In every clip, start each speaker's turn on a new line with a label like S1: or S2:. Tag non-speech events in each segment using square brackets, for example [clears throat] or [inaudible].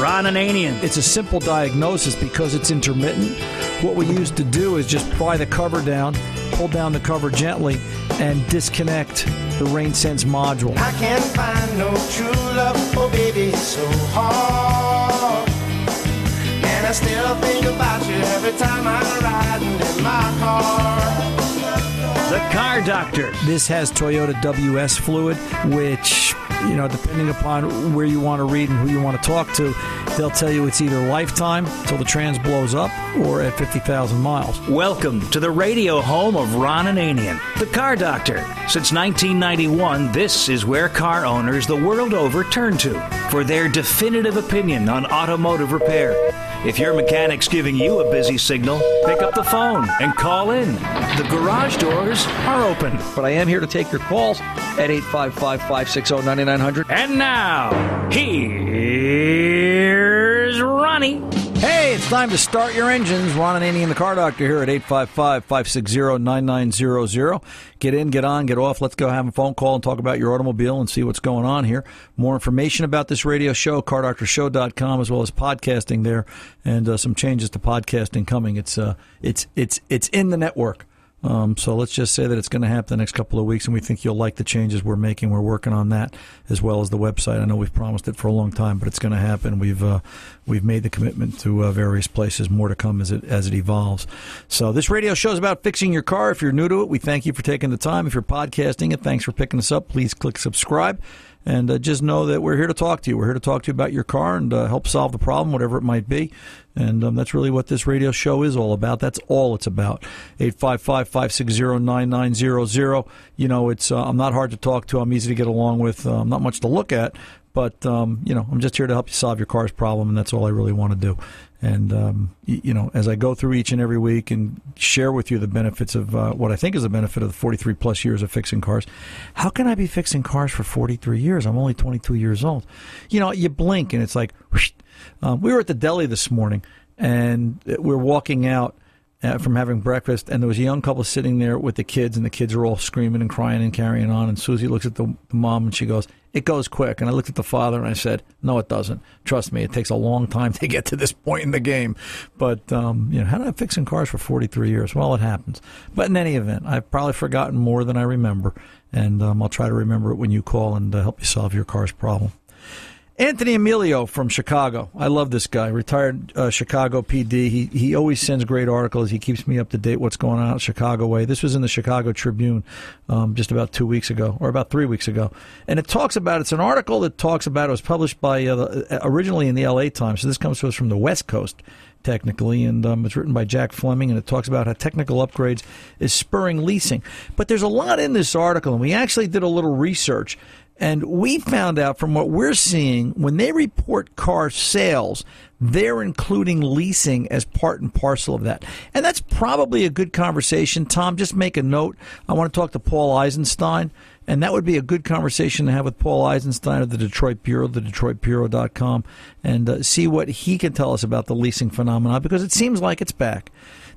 S1: Ron Ananian.
S2: It's a simple diagnosis because it's intermittent. What we used to do is just pry the cover down, pull down the cover gently, and disconnect the RainSense module.
S3: I can't find no true love, oh baby, so hard. And I still think about you every time I'm riding in my car.
S1: The Car Doctor.
S2: This has Toyota WS fluid, which, you know, depending upon where you want to read and who you want to talk to, they'll tell you it's either lifetime till the trans blows up or at 50,000 miles.
S1: Welcome to the radio home of Ron Ananian, the Car Doctor. Since 1991, this is where car owners the world over turn to for their definitive opinion on automotive repair. If your mechanic's giving you a busy signal, pick up the phone and call in. The garage doors are open.
S4: But I am here to take your calls at 855 560 9900.
S1: And now, here's Ronnie.
S2: Hey, it's time to start your engines. Ron Ananian the Car Doctor here at 855 560 9900. Get in, get on, get off. Let's go have a phone call and talk about your automobile and see what's going on here. More information about this radio show, cardoctorshow.com, as well as podcasting there, and uh, some changes to podcasting coming. It's, uh, it's, it's, it's in the network. Um, so let's just say that it's going to happen the next couple of weeks, and we think you'll like the changes we're making. We're working on that as well as the website. I know we've promised it for a long time, but it's going to happen. We've uh, we've made the commitment to uh, various places. More to come as it as it evolves. So this radio show is about fixing your car. If you're new to it, we thank you for taking the time. If you're podcasting it, thanks for picking us up. Please click subscribe. And uh, just know that we're here to talk to you. We're here to talk to you about your car and uh, help solve the problem, whatever it might be. And um, that's really what this radio show is all about. That's all it's about. 855 560 9900. You know, it's uh, I'm not hard to talk to. I'm easy to get along with. Uh, not much to look at. But, um, you know, I'm just here to help you solve your car's problem, and that's all I really want to do. And, um, you, know, as I go through each and every week and share with you the benefits of uh, what I think is the benefit of the 43 plus years of fixing cars, how can I be fixing cars for 43 years? I'm only 22 years old. You know, you blink and it's like. Um, we were at the deli this morning and we're walking out from having breakfast, and there was a young couple sitting there with the kids, and the kids are all screaming and crying and carrying on. And Susie looks at the, mom and she goes, "It goes quick." And I looked at the father and I said, "No, it doesn't. Trust me, it takes a long time [laughs] to get to this point in the game." But um, you know, how did I fixing cars for 43 years? Well, it happens. But in any event, I've probably forgotten more than I remember, and um, I'll try to remember it when you call and uh, help you solve your car's problem. Anthony Emilio from Chicago. I love this guy. Retired uh, Chicago PD. He he always sends great articles. He keeps me up to date what's going on at Chicago way. This was in the Chicago Tribune um, just about two weeks ago, or about three weeks ago, and it talks about. It's an article that talks about. It was published by uh, the, originally in the L.A. Times. So this comes to us from the West Coast technically, and um, it's written by Jack Fleming, and it talks about how technical upgrades is spurring leasing. But there's a lot in this article, and we actually did a little research, and we found out from what we're seeing when they report car sales, they're including leasing as part and parcel of that. And that's probably a good conversation. Tom, just make a note. I want to talk to Paul Eisenstein. And that would be a good conversation to have with Paul Eisenstein of the Detroit Bureau, the DetroitBureau.com, and uh, see what he can tell us about the leasing phenomenon because it seems like it's back.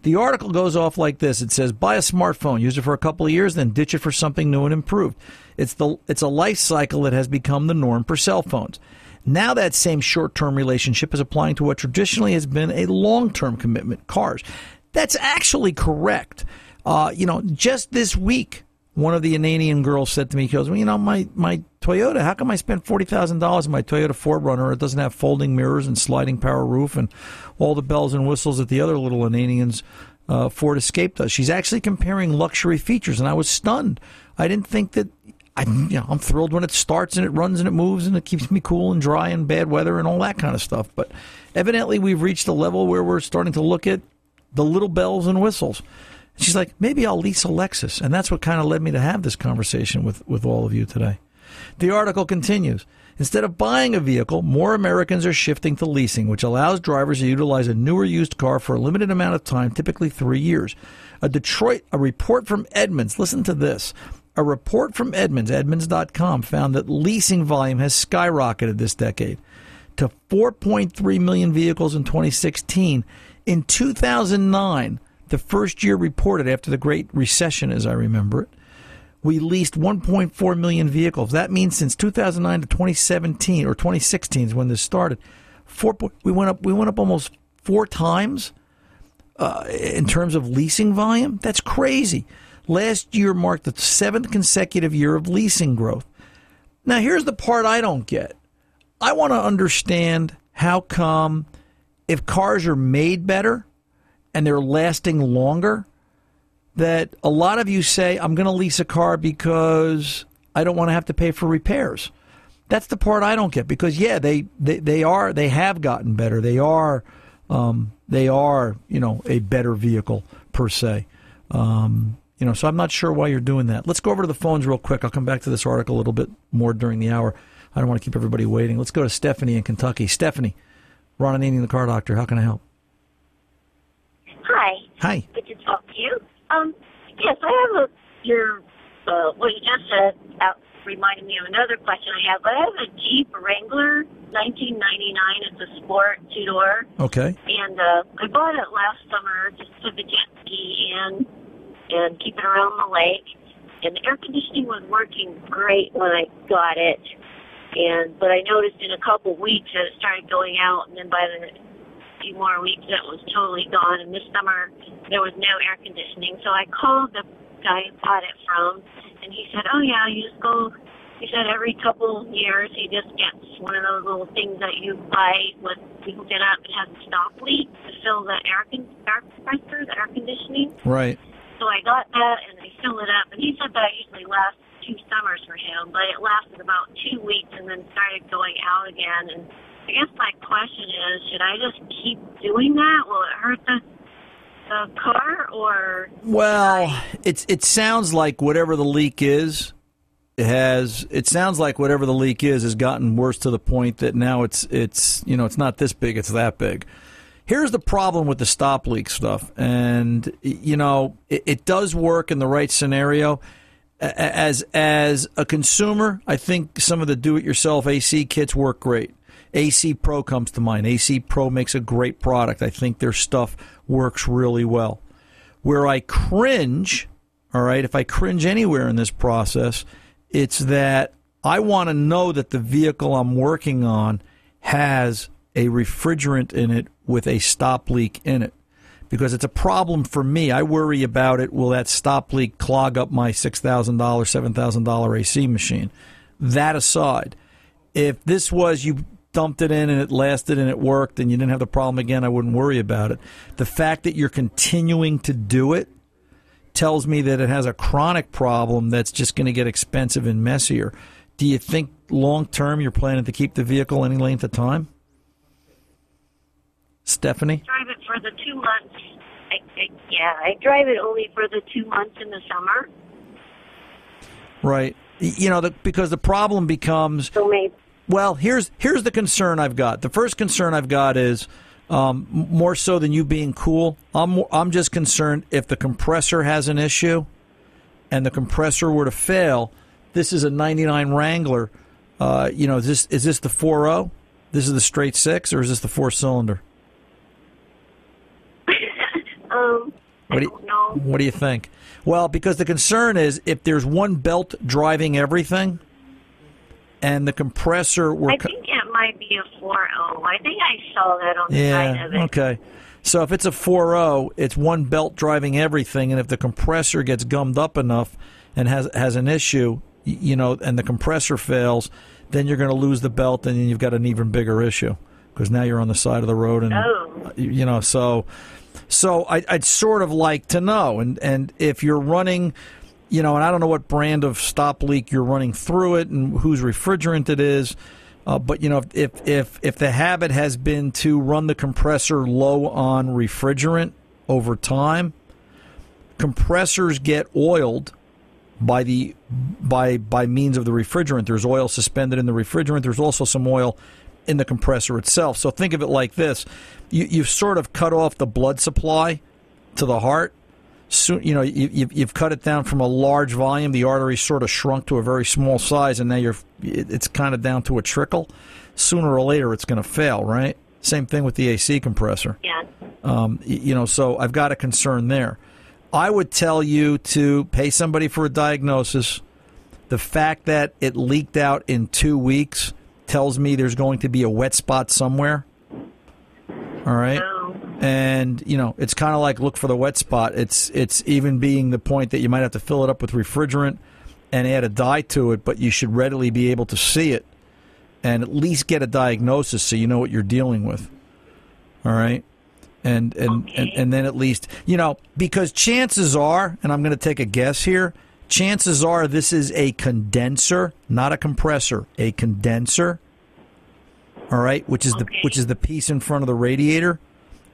S2: The article goes off like this. It says, buy a smartphone, use it for a couple of years, then ditch it for something new and improved. It's the it's a life cycle that has become the norm for cell phones. Now that same short-term relationship is applying to what traditionally has been a long-term commitment, cars. That's actually correct. Uh, you know, just this week, one of the Ananian girls said to me, "He goes, well, you know, my my Toyota. How come I spent forty thousand dollars on my Toyota 4Runner? It doesn't have folding mirrors and sliding power roof and all the bells and whistles that the other little Ananians uh, Ford Escape does. She's actually comparing luxury features, and I was stunned. I didn't think that I, you know, I'm thrilled when it starts and it runs and it moves and it keeps me cool and dry in bad weather and all that kind of stuff. But evidently, we've reached a level where we're starting to look at the little bells and whistles. She's like, maybe I'll lease a Lexus, and that's what kind of led me to have this conversation with with all of you today. The article continues. Instead of buying a vehicle, more Americans are shifting to leasing, which allows drivers to utilize a newer used car for a limited amount of time, typically three years. A Detroit, a report from Edmunds, listen to this. A report from Edmunds, Edmunds.com, found that leasing volume has skyrocketed this decade to 4.3 million vehicles in 2016. In 2009, the first year reported after the Great Recession, as I remember it, we leased 1.4 million vehicles. That means since 2009 to 2017 or 2016 is when this started, Four. We went up. We went up almost four times uh, in terms of leasing volume. That's crazy. Last year marked the seventh consecutive year of leasing growth. Now, here's the part I don't get. I want to understand how come if cars are made better and they're lasting longer, that a lot of you say, I'm going to lease a car because I don't want to have to pay for repairs. That's the part I don't get because yeah, they, they, they are they have gotten better. They are um, they are you know a better vehicle per se. Um, you know, so I'm not sure why you're doing that. Let's go over to the phones real quick. I'll come back to this article a little bit more during the hour. I don't want to keep everybody waiting. Let's go to Stephanie in Kentucky. Stephanie, Ron Ananian, the car doctor. How can I help?
S5: Hi.
S2: Hi.
S5: Good to talk to you. Um, yes, I have a your uh, what you just said out reminded me of another question I have. I have a Jeep Wrangler, 1999. It's a sport two door,
S2: Okay.
S5: and uh, I bought it last summer just to the jet ski in and keep it around the lake. And the air conditioning was working great when I got it, and but I noticed in a couple weeks that it started going out, and then by the few more weeks it was totally gone. And this summer there was no air conditioning, so I called the guy I bought it from, and he said, "Oh yeah, you just go." He said every couple years he just gets one of those little things that you buy with you hook it up. It has a stop leak to fill the air con- air compressor, the air conditioning.
S2: Right.
S5: So I got that and I filled it up, and he said that usually lasts two summers for him, but it lasted about two weeks and then started going out again. And I guess my question is, should I just keep doing that? Will it hurt the the car or?
S2: Well, it's it sounds like whatever the leak is has it sounds like whatever the leak is has gotten worse to the point that now it's it's you know it's not this big it's that big. Here's the problem with the stop leak stuff, and you know it, it does work in the right scenario. As as a consumer, I think some of the do-it-yourself AC kits work great. AC Pro comes to mind. AC Pro makes a great product. I think their stuff works really well. Where I cringe, all right, if I cringe anywhere in this process, it's that I want to know that the vehicle I'm working on has a refrigerant in it with a stop leak in it. Because it's a problem for me. I worry about it. Will that stop leak clog up my $6,000, $7,000 AC machine? That aside, if this was you dumped it in and it lasted and it worked and you didn't have the problem again, I wouldn't worry about it. The fact that you're continuing to do it tells me that it has a chronic problem that's just going to get expensive and messier. Do you think long term you're planning to keep the vehicle any length of time? Stephanie?
S5: drive it for the two months. I, I, yeah, I drive it only for the two months in the summer.
S2: Right. You know, the, because the problem becomes
S5: So maybe
S2: Well, here's here's the concern I've got. The first concern I've got is um, more so than you being cool. I'm I'm just concerned if the compressor has an issue, and the compressor were to fail. This is a '99 Wrangler. Uh, you know, is this is this the 4.0? This is the straight six, or is this the four cylinder? [laughs]
S5: um,
S2: What do you-. What do you think? Well, because the concern is if there's one belt driving everything, and the compressor were
S5: I think it might be a 4.0. I think I saw that on the side of it.
S2: Okay. So if it's a 4.0, it's one belt driving everything, and if the compressor gets gummed up enough and has has an issue, you know, and the compressor fails, then you're going to lose the belt, and then you've got an even bigger issue because now you're on the side of the road, and
S5: Oh.
S2: you know, so so I, I'd sort of like to know, and and if you're running. You know, and I don't know what brand of stop leak you're running through it, and whose refrigerant it is. Uh, but you know, if, if if the habit has been to run the compressor low on refrigerant over time, compressors get oiled by the by by means of the refrigerant. There's oil suspended in the refrigerant. There's also some oil in the compressor itself. So think of it like this: you, you've sort of cut off the blood supply to the heart. Soon, you know, you, you've, you've cut it down from a large volume. The artery sort of shrunk to a very small size, and now you're it- it's kind of down to a trickle. Sooner or later, it's going to fail, right? Same thing with the AC compressor.
S5: Yeah.
S2: Um, you know, so I've got a concern there. I would tell you to pay somebody for a diagnosis. The fact that it leaked out in two weeks tells me there's going to be a wet spot somewhere All right. And you know it's kind of like look for the wet spot. It's it's even being the point that you might have to fill it up with refrigerant and add a dye to it, but you should readily be able to see it and at least get a diagnosis so you know what you're dealing with. All right. And and, and and then at least you know because chances are, and I'm going to take a guess here. Chances are this is a condenser, not a compressor, a condenser. All right, which is the which is the piece in front of the radiator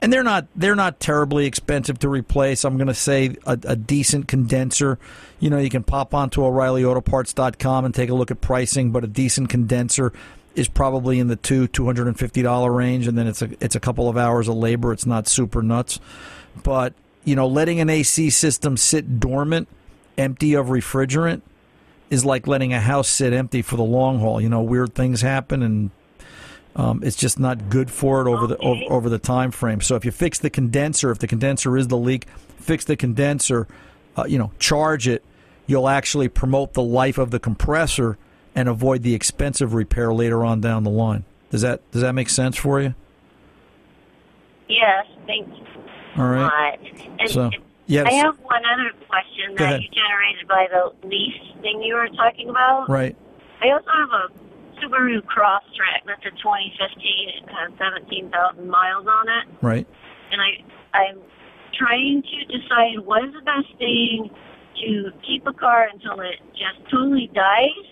S2: and they're not they're not terribly expensive to replace. I'm going to say a, a decent condenser. You know, you can pop onto O'ReillyAutoParts.com and take a look at pricing, but a decent condenser is probably in the two two hundred and fifty dollar range, and then it's a it's a couple of hours of labor. It's not super nuts, but you know, letting an AC system sit dormant, empty of refrigerant, is like letting a house sit empty for the long haul. You know, weird things happen and um, it's just not good for it over the over, over the time frame. So if you fix the condenser, if the condenser is the leak, fix the condenser. Uh, you know, charge it. You'll actually promote the life of the compressor and avoid the expensive repair later on down the line. Does that does that make sense for you?
S5: Yes, thanks
S2: All
S5: a
S2: right. So, yes.
S5: I have one other question
S2: Go
S5: that
S2: ahead.
S5: you generated by the lease thing you were talking about.
S2: Right.
S5: I also have a Subaru Crosstrek that's a 2015. It has 17,000 miles on it,
S2: Right.
S5: and I I'm trying to decide what is the best thing to keep a car until it just totally dies,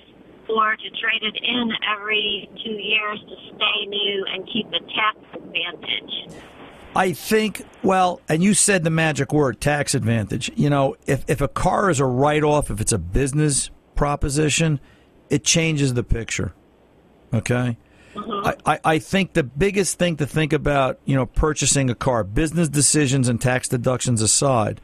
S5: or to trade it in every two years to stay new and keep the tax advantage.
S2: I think, well, and you said the magic word, tax advantage. You know, if, if a car is a write off, if it's a business proposition, it changes the picture. Okay? Mm-hmm. I, I, I think the biggest thing to think about, you know, purchasing a car, business decisions and tax deductions aside,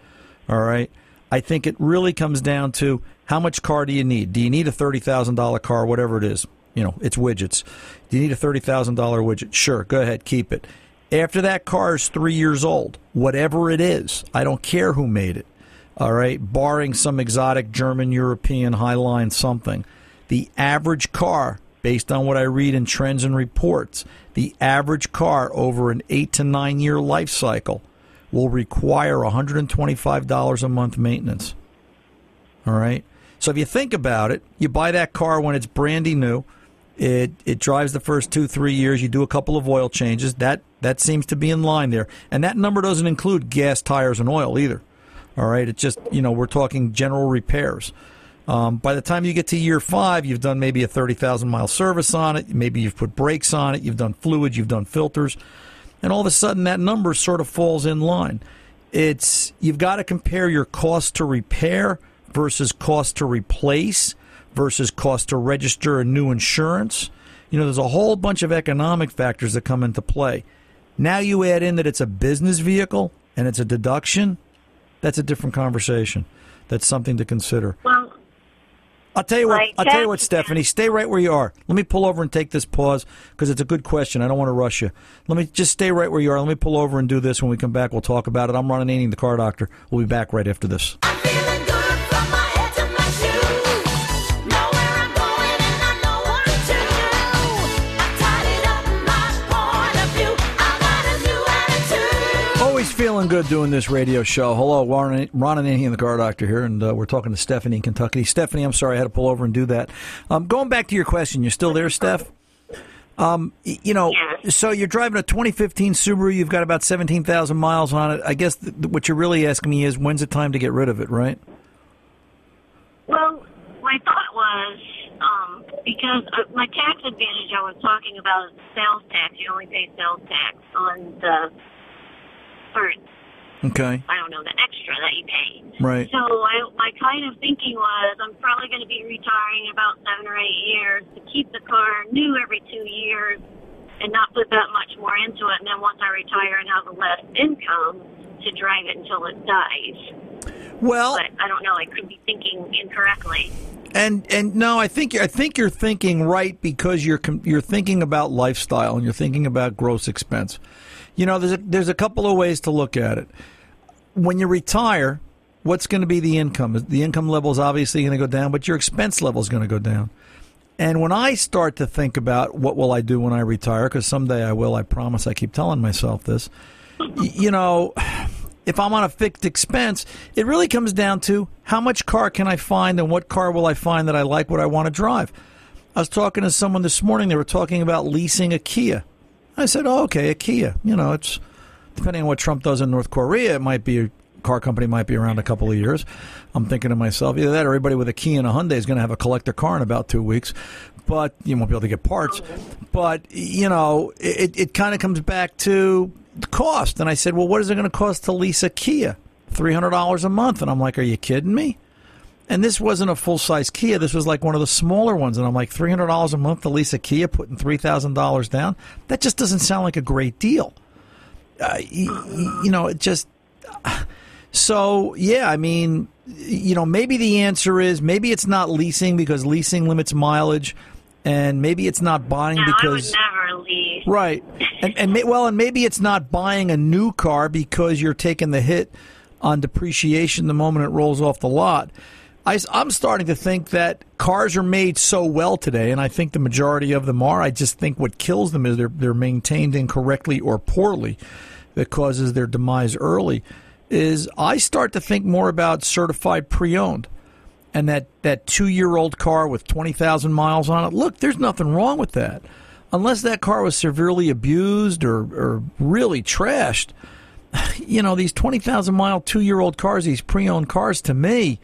S2: all right, I think it really comes down to how much car do you need? Do you need a $30,000 car, whatever it is? You know, it's widgets. Do you need a $30,000 widget? Sure, go ahead, keep it. After that car is three years old, whatever it is, I don't care who made it, all right, barring some exotic German, European, Highline something. The average car, based on what I read in trends and reports, the average car over an eight to nine year life cycle will require $125 a month maintenance. All right. So if you think about it, you buy that car when it's brandy new. It it drives the first two three years. You do a couple of oil changes. That that seems to be in line there, and that number doesn't include gas, tires, and oil either. All right. It's just you know we're talking general repairs. Um, by the time you get to year five, you've done maybe a thirty thousand mile service on it. Maybe you've put brakes on it. You've done fluids. You've done filters, and all of a sudden that number sort of falls in line. It's you've got to compare your cost to repair versus cost to replace versus cost to register a new insurance. You know, there's a whole bunch of economic factors that come into play. Now you add in that it's a business vehicle and it's a deduction. That's a different conversation. That's something to consider.
S5: Well,
S2: I'll tell you what. I'll tell you what, Stephanie. Stay right where you are. Let me pull over and take this pause because it's a good question. I don't want to rush you. Let me just stay right where you are. Let me pull over and do this. When we come back, we'll talk about it. I'm Ron Ananian, the car doctor. We'll be back right after this.
S6: Feeling good
S2: doing this radio show. Hello, Ron, Ron Ananian, the car doctor here, and uh, we're talking to Stephanie in Kentucky. Stephanie, I'm sorry I had to pull over and do that. Um, going back to your question, you're still there, Steph? Um, you know,
S5: Yes.
S2: so you're driving a 2015 Subaru. You've got about 17,000 miles on it. I guess th- what you're really asking me is when's the time to get rid of it, right?
S5: Well, my thought was um, because uh, my tax advantage I was talking about is sales tax. You only pay sales tax on the first,
S2: Okay,
S5: I don't know, the extra that you pay.
S2: right.
S5: So I, my kind of thinking was I'm probably going to be retiring in about seven or eight years to keep the car new every two years and not put that much more into it. And then once I retire and have less income, to drive it until it dies.
S2: Well,
S5: But I don't know. I could be thinking incorrectly.
S2: And and no, I think I think you're thinking right because you're com- you're thinking about lifestyle and you're thinking about gross expense. You know, there's a, there's a couple of ways to look at it. When you retire, what's going to be the income? The income level is obviously going to go down, but your expense level is going to go down. And when I start to think about what will I do when I retire, because someday I will, I promise. I keep telling myself this. You know, if I'm on a fixed expense, it really comes down to how much car can I find and what car will I find that I like, what I want to drive. I was talking to someone this morning. They were talking about leasing a Kia. I said, "Oh, okay, a Kia. You know, it's depending on what Trump does in North Korea, it might be a car company might be around a couple of years. I'm thinking to myself, either that or everybody with a Kia and a Hyundai is going to have a collector car in about two weeks. But you won't be able to get parts. But you know, it, it kind of comes back to the cost. And I said, well, what is it going to cost to lease a Kia? Three hundred dollars a month. And I'm like, are you kidding me? And this wasn't a full size Kia. This was like one of the smaller ones. And I'm like, three hundred dollars a month to lease a Kia, putting three thousand dollars down. That just doesn't sound like a great deal. Uh, y- y- you know, it just. So yeah, I mean, you know, maybe the answer is maybe it's not leasing because leasing limits mileage, and maybe it's not buying
S5: No,
S2: because. Right, and and well, and maybe it's not buying a new car because you're taking the hit on depreciation the moment it rolls off the lot. I, am starting to think that cars are made so well today, and I think the majority of them are. I just think what kills them is they're they're maintained incorrectly or poorly, that causes their demise early. Is I start to think more about certified pre-owned and that, that two year old car with 20,000 miles on it, look, there's nothing wrong with that. Unless that car was severely abused or, or really trashed, [sighs] you know, these 20,000 mile two year old cars, these pre owned cars, to me,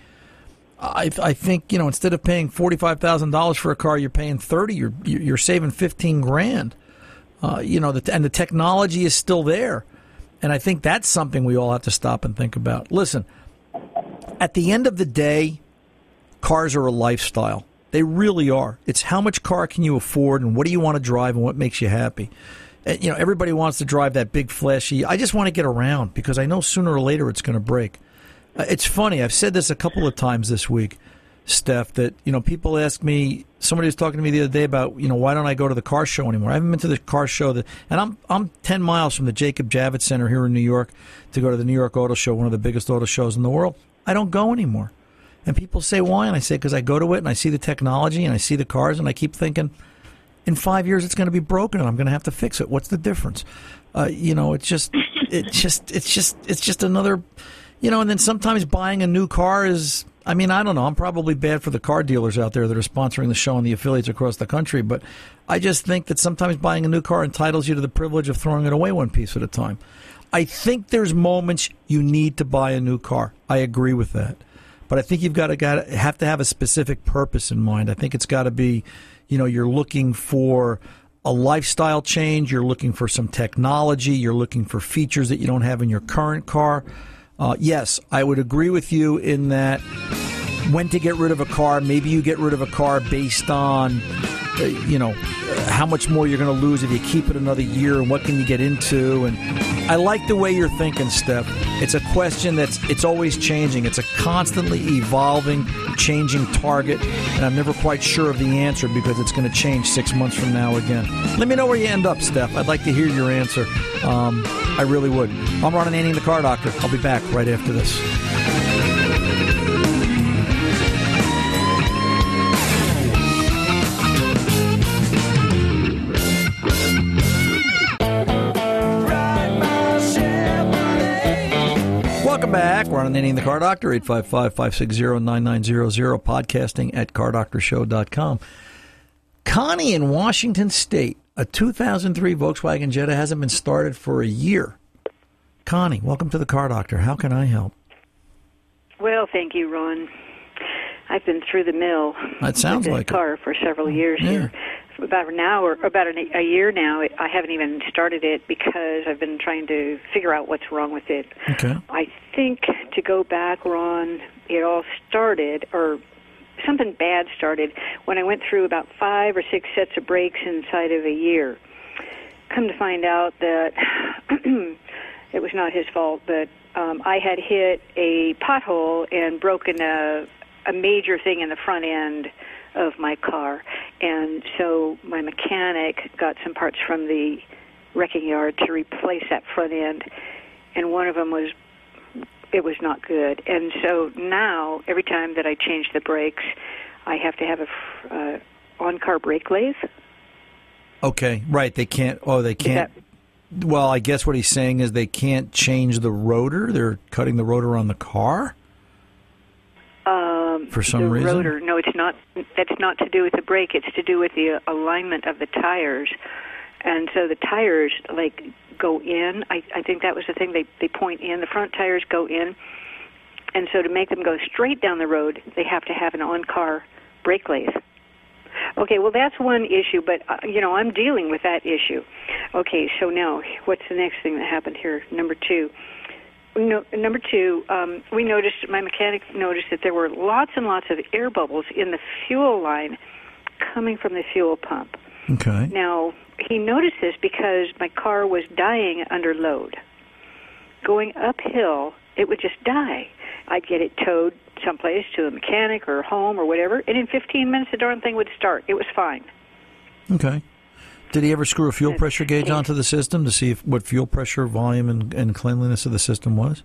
S2: I, I think, you know, instead of paying $45,000 for a car, you're paying 30, you're, you're saving 15 grand. Uh, you know, the, and the technology is still there. And I think that's something we all have to stop and think about. Listen, at the end of the day, cars are a lifestyle. They really are. It's how much car can you afford and what do you want to drive and what makes you happy. Uh, You know, everybody wants to drive that big flashy. I just want to get around because I know sooner or later it's going to break. Uh, it's funny. I've said this a couple of times this week, Steph, that, you know, people ask me, somebody was talking to me the other day about, you know, why don't I go to the car show anymore? I haven't been to the car show that, and I'm, I'm 10 miles from the Jacob Javits Center here in New York to go to the New York Auto Show, one of the biggest auto shows in the world. I don't go anymore. And people say, why? And I say, because I go to it and I see the technology and I see the cars and I keep thinking, in five years it's going to be broken and I'm going to have to fix it. What's the difference? Uh, you know, it's just, it just, it's just, it's just another, you know. And then sometimes buying a new car is, I mean, I don't know. I'm probably bad for the car dealers out there that are sponsoring the show and the affiliates across the country, but I just think that sometimes buying a new car entitles you to the privilege of throwing it away one piece at a time. I think there's moments you need to buy a new car. I agree with that but I think you've got to got to have to have a specific purpose in mind. I think it's got to be, you know, you're looking for a lifestyle change, you're looking for some technology, you're looking for features that you don't have in your current car. Uh, yes, I would agree with you in that when to get rid of a car. Maybe you get rid of a car based on, uh, you know, how much more you're going to lose if you keep it another year, and what can you get into. And I like the way you're thinking, Steph. It's a question that's it's always changing. It's a constantly evolving, changing target, and I'm never quite sure of the answer because it's going to change six months from now again. Let me know where you end up, Steph. I'd like to hear your answer. Um, I really would. I'm Ron Ananian, the car doctor. I'll be back right after this. Welcome back. Ron Ananian the Car Doctor, 855 560 9900, podcasting at cardoctorshow.com. Connie in Washington State, a 2003 Volkswagen Jetta hasn't been started for a year. Connie, welcome to the Car Doctor. How can I help?
S7: Well, thank you, Ron. I've been through the mill.
S2: That sounds
S7: with this
S2: like it.
S7: car for several years
S2: Yeah.
S7: here. About an hour, about an, a year now. I haven't even started it because I've been trying to figure out what's wrong with it.
S2: Okay.
S7: I think to go back, Ron, it all started, or something bad started when I went through about five or six sets of brakes inside of a year. Come to find out that [clears throat] it was not his fault, but um, I had hit a pothole and broken a, a major thing in the front end of my car. And so my mechanic got some parts from the wrecking yard to replace that front end. And one of them was it was not good. And so now, every time that I change the brakes, I have to have a uh, on-car brake lathe.
S2: Okay, right. They can't. Oh, they can't. well, I guess what he's saying is they can't change the rotor. They're cutting the rotor on the car.
S7: Um,
S2: For some
S7: the
S2: reason?
S7: rotor. No, it's not. That's not to do with the brake. It's to do with the alignment of the tires, and so the tires like go in. I, I think that was the thing. They they point in. The front tires go in, and so to make them go straight down the road, they have to have an on-car brake lathe. Okay, well that's one issue, but uh, you know I'm dealing with that issue. Okay, so now what's the next thing that happened here? Number two. No, number two, um, we noticed my mechanic noticed that there were lots and lots of air bubbles in the fuel line coming from the fuel pump.
S2: Okay.
S7: Now he noticed this because my car was dying under load. Going uphill, it would just die. I'd get it towed someplace to a mechanic or home or whatever, and in 15 minutes the darn thing would start. It was fine.
S2: Okay. Did he ever screw a fuel pressure gauge onto the system to see if, what fuel pressure, volume, and, and cleanliness of the system was?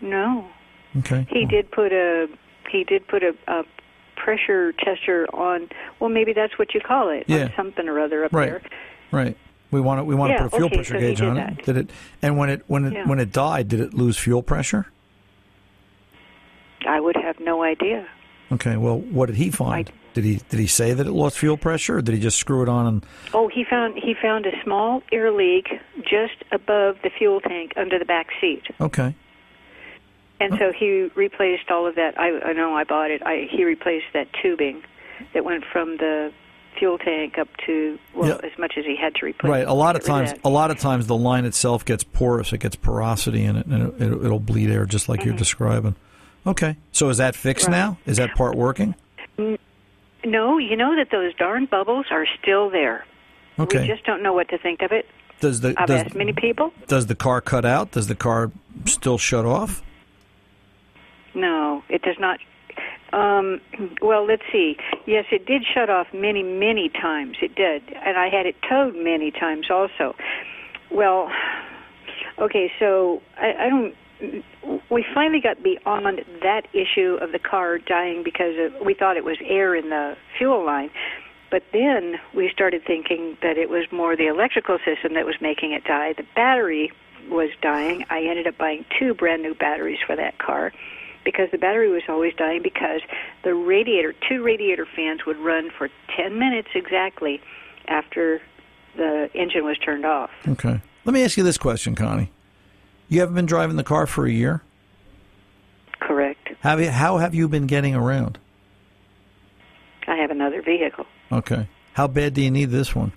S7: No,
S2: Okay.
S7: he did put a he did put a, a pressure tester on. Well, maybe that's what you call it.
S2: Yeah.
S7: Something or other up
S2: Right.
S7: there.
S2: Right. We want to we want
S7: Yeah,
S2: to put a fuel
S7: okay,
S2: pressure
S7: so
S2: gauge on
S7: that.
S2: it. Did it? And when it when it
S7: Yeah.
S2: when it died, did it lose fuel pressure?
S7: I would have no idea.
S2: Okay. Well, what did he find? Did he did he say that it lost fuel pressure, or did he just screw it on and
S7: Oh, he found he found a small air leak just above the fuel tank under the back seat.
S2: okay?
S7: And so he replaced all of that. I, I know I bought it. I, he replaced that tubing that went from the fuel tank up to well
S2: Yeah.
S7: as much as he had to replace.
S2: Right. A lot of times, a lot of times, the line itself gets porous. It gets porosity in it, and it, it'll bleed air, just like you're describing. Okay. So is that fixed
S7: Mm-hmm. Right.
S2: now? Is that part working?
S7: No, you know that those darn bubbles are still there.
S2: Okay.
S7: We just don't know what to think of it.
S2: does the
S7: I've
S2: does,
S7: asked many people.
S2: does the car cut out? Does the car still shut off?
S7: No, it does not. Um, well, let's see. Yes, it did shut off many, many times. It did, and I had it towed many times also. Well, okay, so I, I don't. We finally got beyond that issue of the car dying because of, we thought it was air in the fuel line. But then we started thinking that it was more the electrical system that was making it die. The battery was dying. I ended up buying two brand new batteries for that car because the battery was always dying because the radiator, two radiator fans would run for 10 minutes exactly after the engine was turned off.
S2: Okay. Let me ask you this question, Connie. You haven't been driving the car for a year.
S7: Correct.
S2: Have you, how have you been getting around?
S7: I have another vehicle.
S2: Okay. How bad do you need this one?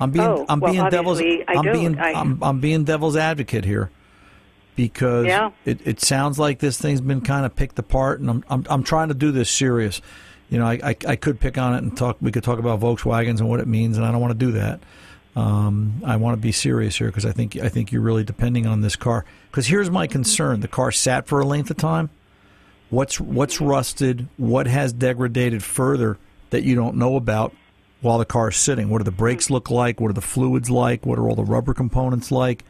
S2: I'm being
S7: Oh,
S2: I'm
S7: well,
S2: being devil's I'm being
S7: I-
S2: I'm, I'm being devil's advocate here because
S7: Yeah.
S2: it, it sounds like this thing's been kind of picked apart, and I'm I'm, I'm trying to do this serious. You know, I, I I could pick on it and talk. We could talk about Volkswagens and what it means, and I don't want to do that. Um, I want to be serious here because I think I think you're really depending on this car. Because here's my concern: the car sat for a length of time. What's what's rusted? What has degraded further that you don't know about while the car is sitting? What do the brakes look like? What are the fluids like? What are all the rubber components like?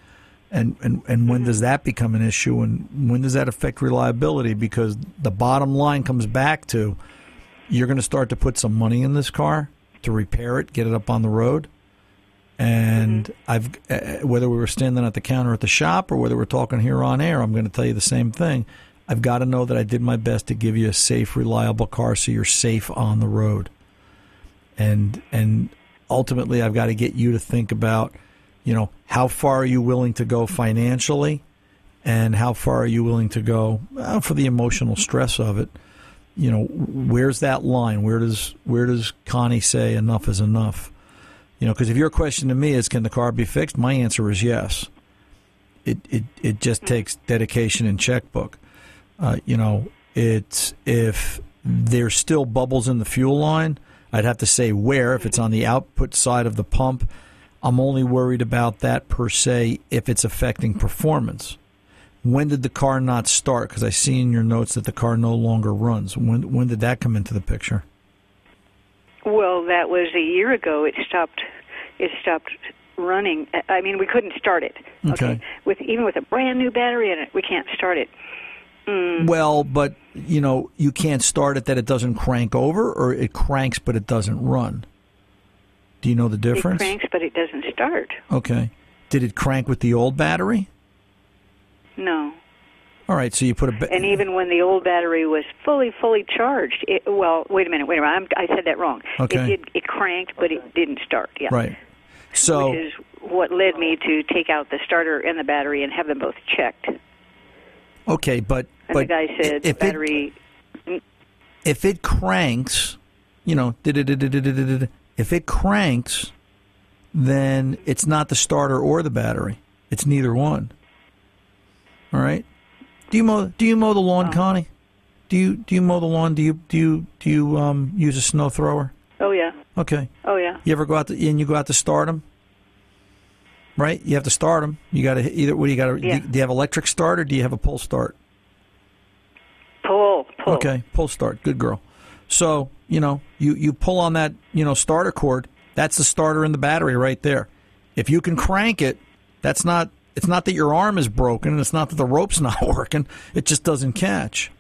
S2: And and and when does that become an issue? And when does that affect reliability? Because the bottom line comes back to you're going to start to put some money in this car to repair it, get it up on the road. And I've uh, whether we were standing at the counter at the shop or whether we're talking here on air, I'm going to tell you the same thing. I've got to know that I did my best to give you a safe, reliable car so you're safe on the road. And and ultimately I've got to get you to think about, you know, how far are you willing to go financially and how far are you willing to go uh, for the emotional stress of it. You know, where's that line? Where does where does Connie say enough is enough? You know, because if your question to me is, can the car be fixed? My answer is yes. It it it just takes dedication and checkbook. Uh, you know, it's if there's still bubbles in the fuel line, I'd have to say where. If it's on the output side of the pump, I'm only worried about that per se if it's affecting performance. When did the car not start? Because I see in your notes that the car no longer runs. When when did that come into the picture?
S7: That was a year ago. It stopped. It stopped running. I mean, we couldn't start it.
S2: Okay.
S7: With even with a brand new battery in it, we can't start it. Mm.
S2: Well, but you know, you can't start it that it doesn't crank over, or it cranks but it doesn't run. Do you know the
S7: It
S2: difference?
S7: cranks, but it doesn't start.
S2: Okay. Did it crank with the old battery?
S7: No.
S2: All right, so you put a ba-
S7: And even when the old battery was fully, fully charged, it, well, wait a minute, wait a minute. I'm, I said that wrong.
S2: Okay.
S7: It did. It cranked, but it didn't start. Yeah.
S2: right. So
S7: Which is what led me to take out the starter and the battery and have them both checked.
S2: Okay, but
S7: the
S2: but
S7: guy said
S2: if it,
S7: battery. Mm.
S2: if it cranks, you know, if it cranks, then it's not the starter or the battery. It's neither one. All right. Do you mow? Do you mow the lawn, Connie? Do you do you mow the lawn? Do you do you do you um, use a snow thrower?
S7: Oh yeah.
S2: Okay.
S7: Oh yeah.
S2: You ever go out to, and you go out to start them? Right. You have to start them. You got to either. What do you got to?
S7: Yeah.
S2: Do you have electric start or do you have a pull start?
S7: Pull. Pull.
S2: Okay, pull start. Good girl. So, you know, you, you pull on that, you know, starter cord, that's the starter in the battery right there. If you can crank it, that's not it's not that your arm is broken and it's not that the rope's [laughs] not working. It just doesn't catch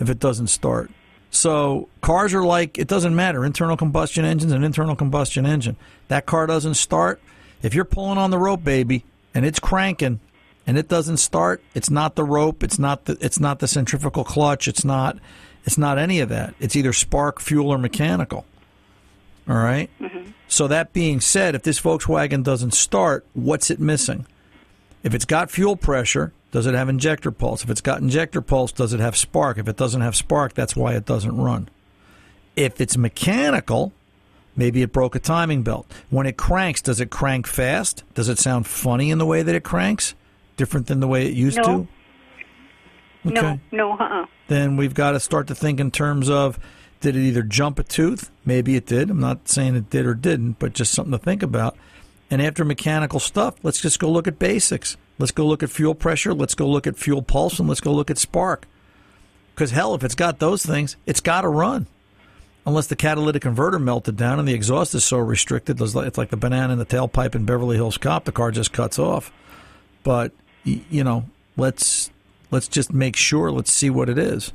S2: if it doesn't start. So cars are like it doesn't matter. Internal combustion engines an internal combustion engine. That car doesn't start. If you're pulling on the rope, baby, and it's cranking and it doesn't start, it's not the rope, it's not the it's not the centrifugal clutch, it's not it's not any of that. It's either spark, fuel, or mechanical. All right? Mm-hmm. So that being said, if this Volkswagen doesn't start, what's it missing? If it's got fuel pressure, does it have injector pulse? If it's got injector pulse, does it have spark? If it doesn't have spark, that's why it doesn't run. If it's mechanical, maybe it broke a timing belt. When it cranks, does it crank fast? Does it sound funny in the way that it cranks? Different than the way it used
S7: No.
S2: to?
S7: No. No. Uh. uh
S2: then we've got to start to think in terms of did it either jump a tooth? Maybe it did. I'm not saying it did or didn't, but just something to think about. And after mechanical stuff, let's just go look at basics. Let's go look at fuel pressure. Let's go look at fuel pulse, and let's go look at spark. Because hell, if it's got those things, it's got to run. Unless the catalytic converter melted down and the exhaust is so restricted, it's like the banana in the tailpipe in Beverly Hills Cop. The car just cuts off. But you know, let's let's just make sure. Let's see what it is.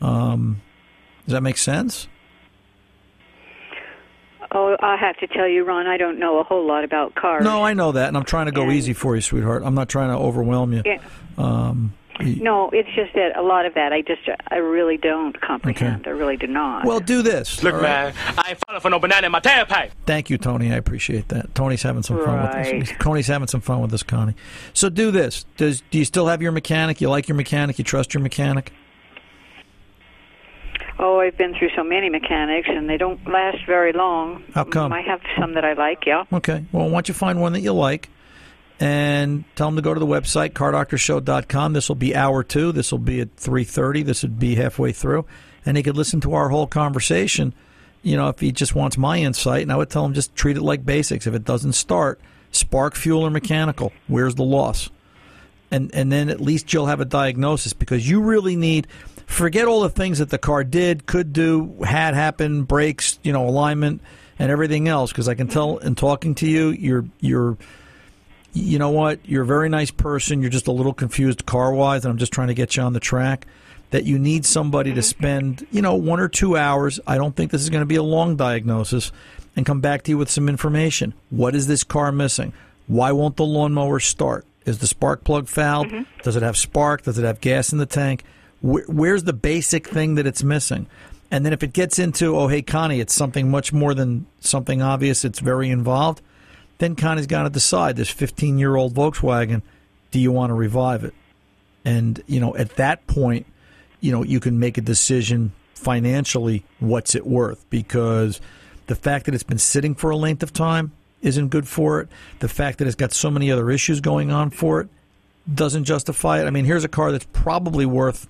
S2: Um, does that make sense?
S7: Oh, I have to tell you, Ron. I don't know a whole lot about cars.
S2: No, I know that, and I'm trying to go
S7: And-
S2: easy for you, sweetheart. I'm not trying to overwhelm you.
S7: Yeah.
S2: Um,
S7: No, it's just that a lot of that I just I really don't comprehend.
S2: Okay.
S7: I really do not.
S2: well, do this.
S8: Look,
S2: all right?
S8: man, I ain't falling for no banana in my tailpipe.
S2: Thank you, Tony. I appreciate that. Tony's having some fun with
S7: Right.
S2: this. [laughs] Tony's having some fun with this, Connie. So do this. Does do you still have your mechanic? You like your mechanic? You trust your mechanic?
S7: Oh, I've been through so many mechanics, and they don't last very long.
S2: How come?
S7: I have some that I like. Yeah.
S2: Okay. Well, why don't you find one that you like and tell them to go to the website, cardoctorshow.com. This will be hour two. This will be at 3.30. This would be halfway through. And he could listen to our whole conversation, you know, if he just wants my insight. And I would tell him just treat it like basics. If it doesn't start, spark, fuel, or mechanical, where's the loss? and and then at least you'll have a diagnosis because you really need forget all the things that the car did, could do, had happen, brakes, you know, alignment and everything else because I can tell in talking to you you're you're you know what, you're a very nice person, you're just a little confused car-wise and I'm just trying to get you on the track that you need somebody to mm-hmm. spend, you know, 1 or 2 hours. I don't think this is going to be a long diagnosis and come back to you with some information. What is this car missing? Why won't the lawnmower start? Is the spark plug fouled? Mm-hmm. Does it have spark? Does it have gas in the tank? Where, where's the basic thing that it's missing? And then if it gets into, oh, hey, Connie, it's something much more than something obvious, it's very involved, then Connie's got to decide this 15 year old Volkswagen, do you want to revive it? And, you know, at that point, you know, you can make a decision financially what's it worth because the fact that it's been sitting for a length of time isn't good for it. The fact that it's got so many other issues going on for it doesn't justify it. I mean, here's a car that's probably worth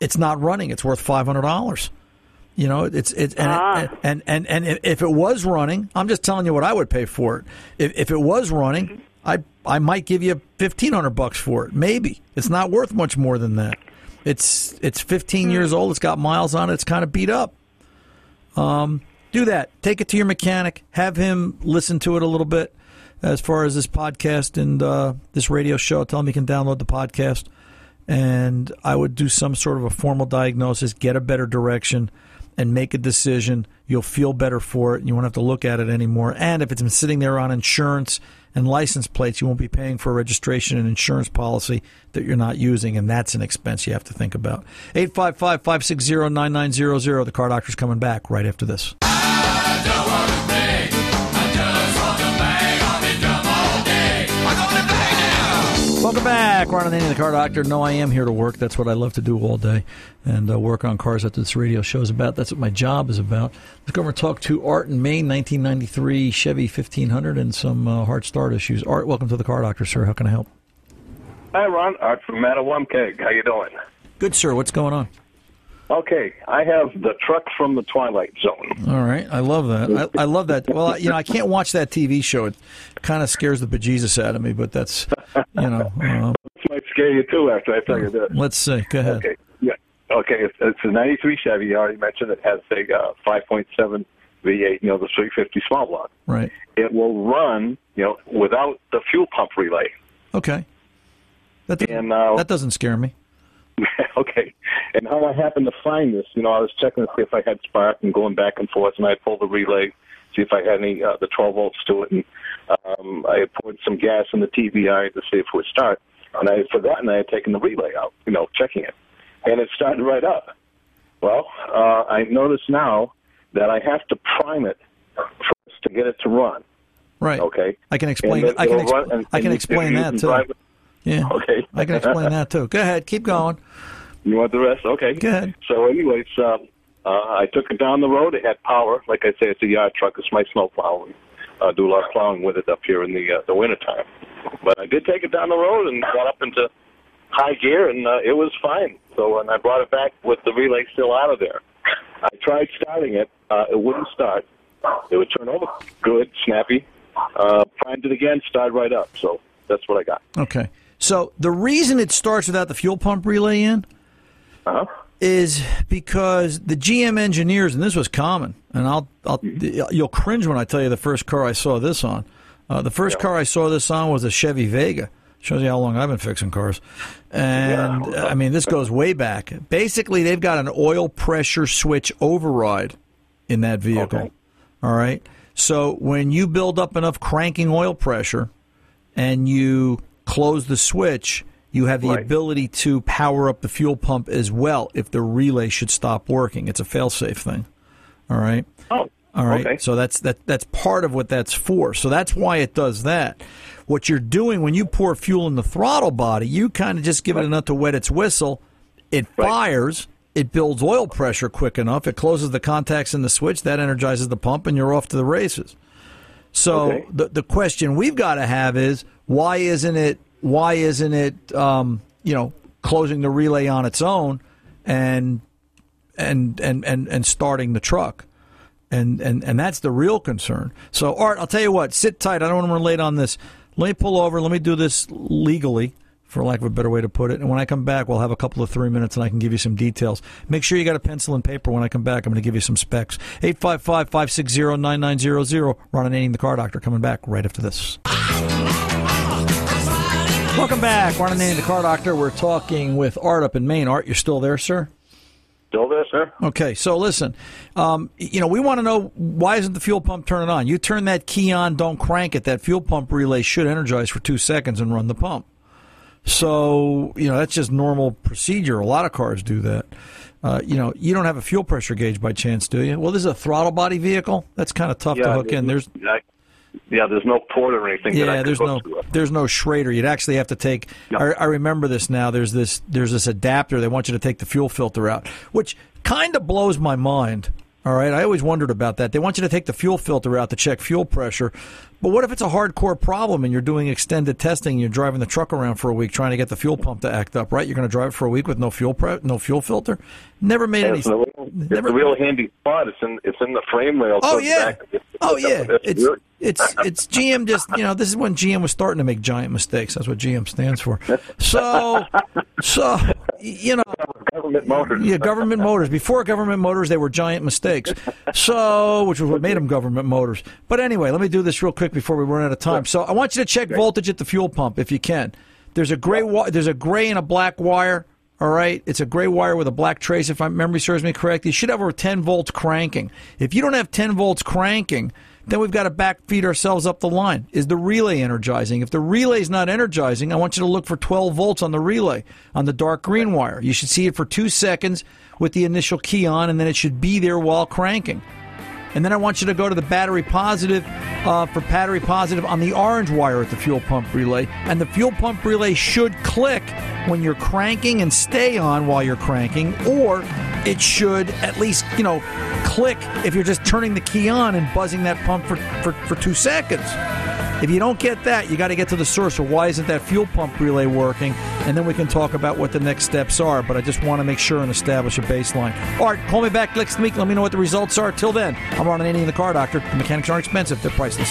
S2: it's not running, it's worth $500. You know, it's it's and,
S7: Ah.
S2: and, and and and if it was running, I'm just telling you what I would pay for it. If if it was running, I I might give you 1500 bucks for it. Maybe. It's not worth much more than that. It's it's 15 years old. It's got miles on it. It's kind of beat up. Um, do that. Take it to your mechanic. Have him listen to it a little bit as far as this podcast and uh, this radio show. Tell him he can download the podcast and I would do some sort of a formal diagnosis, get a better direction, and make a decision. You'll feel better for it. and You won't have to look at it anymore. And if it's been sitting there on insurance and license plates, you won't be paying for a registration and insurance policy that you're not using, and that's an expense you have to think about. 855 560 9900. The car doctor's coming back right after this. Welcome back. Ron Ananian, the car doctor. No, I am here to work. That's what I love to do all day and uh, work on cars that this radio show is about. That's what my job is about. Let's go over and talk to Art in Maine, 1993 Chevy 1500 and some uh, hard start issues. Art, welcome to the car doctor, sir. How can I help?
S9: Hi, Ron. Art from Mattawamkeag. How you doing?
S2: Good, sir. What's going on?
S9: Okay, I have the truck from the Twilight Zone.
S2: All right. I love that. I, I love that. Well, you know, I can't watch that TV show. It kind of scares the bejesus out of me, but that's, you know. [laughs] Uh,
S9: This might scare you too after I tell you this.
S2: let's see. Go ahead.
S9: Okay, yeah. Okay, it's, it's a '93 Chevy. You already mentioned it has a uh, 5.7 V8. You know, the 350 small block.
S2: Right.
S9: It will run, you know, without the fuel pump relay.
S2: Okay. That, doesn't-
S9: And uh,
S2: that doesn't scare me. [laughs]
S9: okay. And how I happened to find this, you know, I was checking to see if I had spark and going back and forth, and I pulled the relay, see if I had any uh, the 12 volts to it, and um, I poured some gas in the TBI to see if it would start. And I had forgotten I had taken the relay out, you know, checking it, and it started right up. Well, uh, I notice now that I have to prime it first to get it to run.
S2: Right.
S9: Okay.
S2: I can explain. I can.
S9: run- and-
S2: I can explain that too. Yeah. [laughs]
S9: Okay.
S2: I can explain that too. Go ahead. Keep going.
S9: You want the rest? Okay.
S2: Good.
S9: So, anyways, um, uh, I took it down the road. It had power. Like I say, it's a yard truck. It's my snow plowing. Uh, do a lot of plowing with it up here in the uh, the wintertime. But I did take it down the road and got up into high gear, and uh, it was fine. So, and I brought it back with the relay still out of there. I tried starting it. Uh, it wouldn't start. It would turn over. Good, snappy. Uh, primed it again, started right up. So that's what I got.
S2: Okay. So the reason it starts without the fuel pump relay in
S9: Uh-huh.
S2: is because the GM engineers, and this was common, and I'll, I'll
S9: Mm-hmm.
S2: you'll cringe when I tell you the first car I saw this on. Uh, the first car I saw this on was a Chevy Vega. Shows you how long I've been fixing cars. And uh, I mean, this goes way back. Basically, they've got an oil pressure switch override in that vehicle.
S9: Okay.
S2: All right. So when you build up enough cranking oil pressure and you close the switch, you have the
S9: Right.
S2: ability to power up the fuel pump as well if the relay should stop working. It's a fail-safe thing. All right.
S9: Oh,
S2: All right.
S9: Okay.
S2: So that's that that's part of what that's for. So that's why it does that. What you're doing when you pour fuel in the throttle body, you kind of just give it enough to wet its whistle. It
S9: Right.
S2: fires. It builds oil pressure quick enough. It closes the contacts in the switch. That energizes the pump, and you're off to the races. So
S9: Okay.
S2: the the question we've got to have is why isn't it why isn't it um, you know closing the relay on its own and and and and and starting the truck and and and that's the real concern. So Art, I'll tell you what, sit tight. I don't want to relate on this. Let me pull over. Let me do this legally. For lack of a better way to put it, and when I come back, we'll have a couple of three minutes, and I can give you some details. Make sure you got a pencil and paper when I come back. I'm going to give you some specs. 855-560-9900. Ron Ananian, the car doctor, coming back right after this. Welcome back, Ron Ananian, the car doctor. We're talking with Art up in Maine. Art, you're still there, sir?
S9: Still there, sir?
S2: Okay, so listen, um, you know, we want to know why isn't the fuel pump turning on? You turn that key on, don't crank it. That fuel pump relay should energize for two seconds and run the pump. So, you know, that's just normal procedure. A lot of cars do that. Uh, you know, you don't have a fuel pressure gauge by chance, do you? Well, this is a throttle body vehicle. That's kind of tough to hook in. There's
S9: I, yeah, there's no port or anything. that I
S2: yeah, there's no
S9: to
S2: there's no Schrader. You'd actually have to take. I, I remember this now. There's this there's this adapter. They want you to take the fuel filter out, which kind of blows my mind. All right, I always wondered about that. They want you to take the fuel filter out to check fuel pressure, but what if it's a hardcore problem and you're doing extended testing? And you're driving the truck around for a week trying to get the fuel pump to act up. Right? You're going to drive it for a week with no fuel pre- no fuel filter. Never made any.
S9: It's a, real, it's
S2: never-
S9: a real handy spot. It's in it's in the frame rail.
S2: Oh yeah.
S9: back.
S2: Oh yeah.
S9: It's,
S2: It's
S9: really-
S2: it's [laughs] it's GM just you know this is when GM was starting to make giant mistakes. That's what GM stands for. [laughs] So so you know
S9: government motors.
S2: yeah government motors before government motors they were giant mistakes. So which was what made them government motors. But anyway, let me do this real quick before we run out of time. So I want you to check voltage at the fuel pump if you can. There's a gray there's a gray and a black wire. All right, it's a gray wire with a black trace. If my memory serves me correct, you should have over 10 volts cranking. If you don't have 10 volts cranking, then we've got to back feed ourselves up the line. Is the relay energizing? If the relay is not energizing, I want you to look for 12 volts on the relay on the dark green wire. You should see it for two seconds with the initial key on, and then it should be there while cranking. And then I want you to go to the battery positive uh, for battery positive on the orange wire at the fuel pump relay. And the fuel pump relay should click when you're cranking and stay on while you're cranking, or it should at least, you know, click if you're just turning the key on and buzzing that pump for, for, for two seconds. If you don't get that, you got to get to the source. Or why isn't that fuel pump relay working? And then we can talk about what the next steps are. But I just want to make sure and establish a baseline. All right, call me back next week. Let me know what the results are. Till then, I'm Ron in the Car Doctor. The mechanics aren't expensive; they're priceless.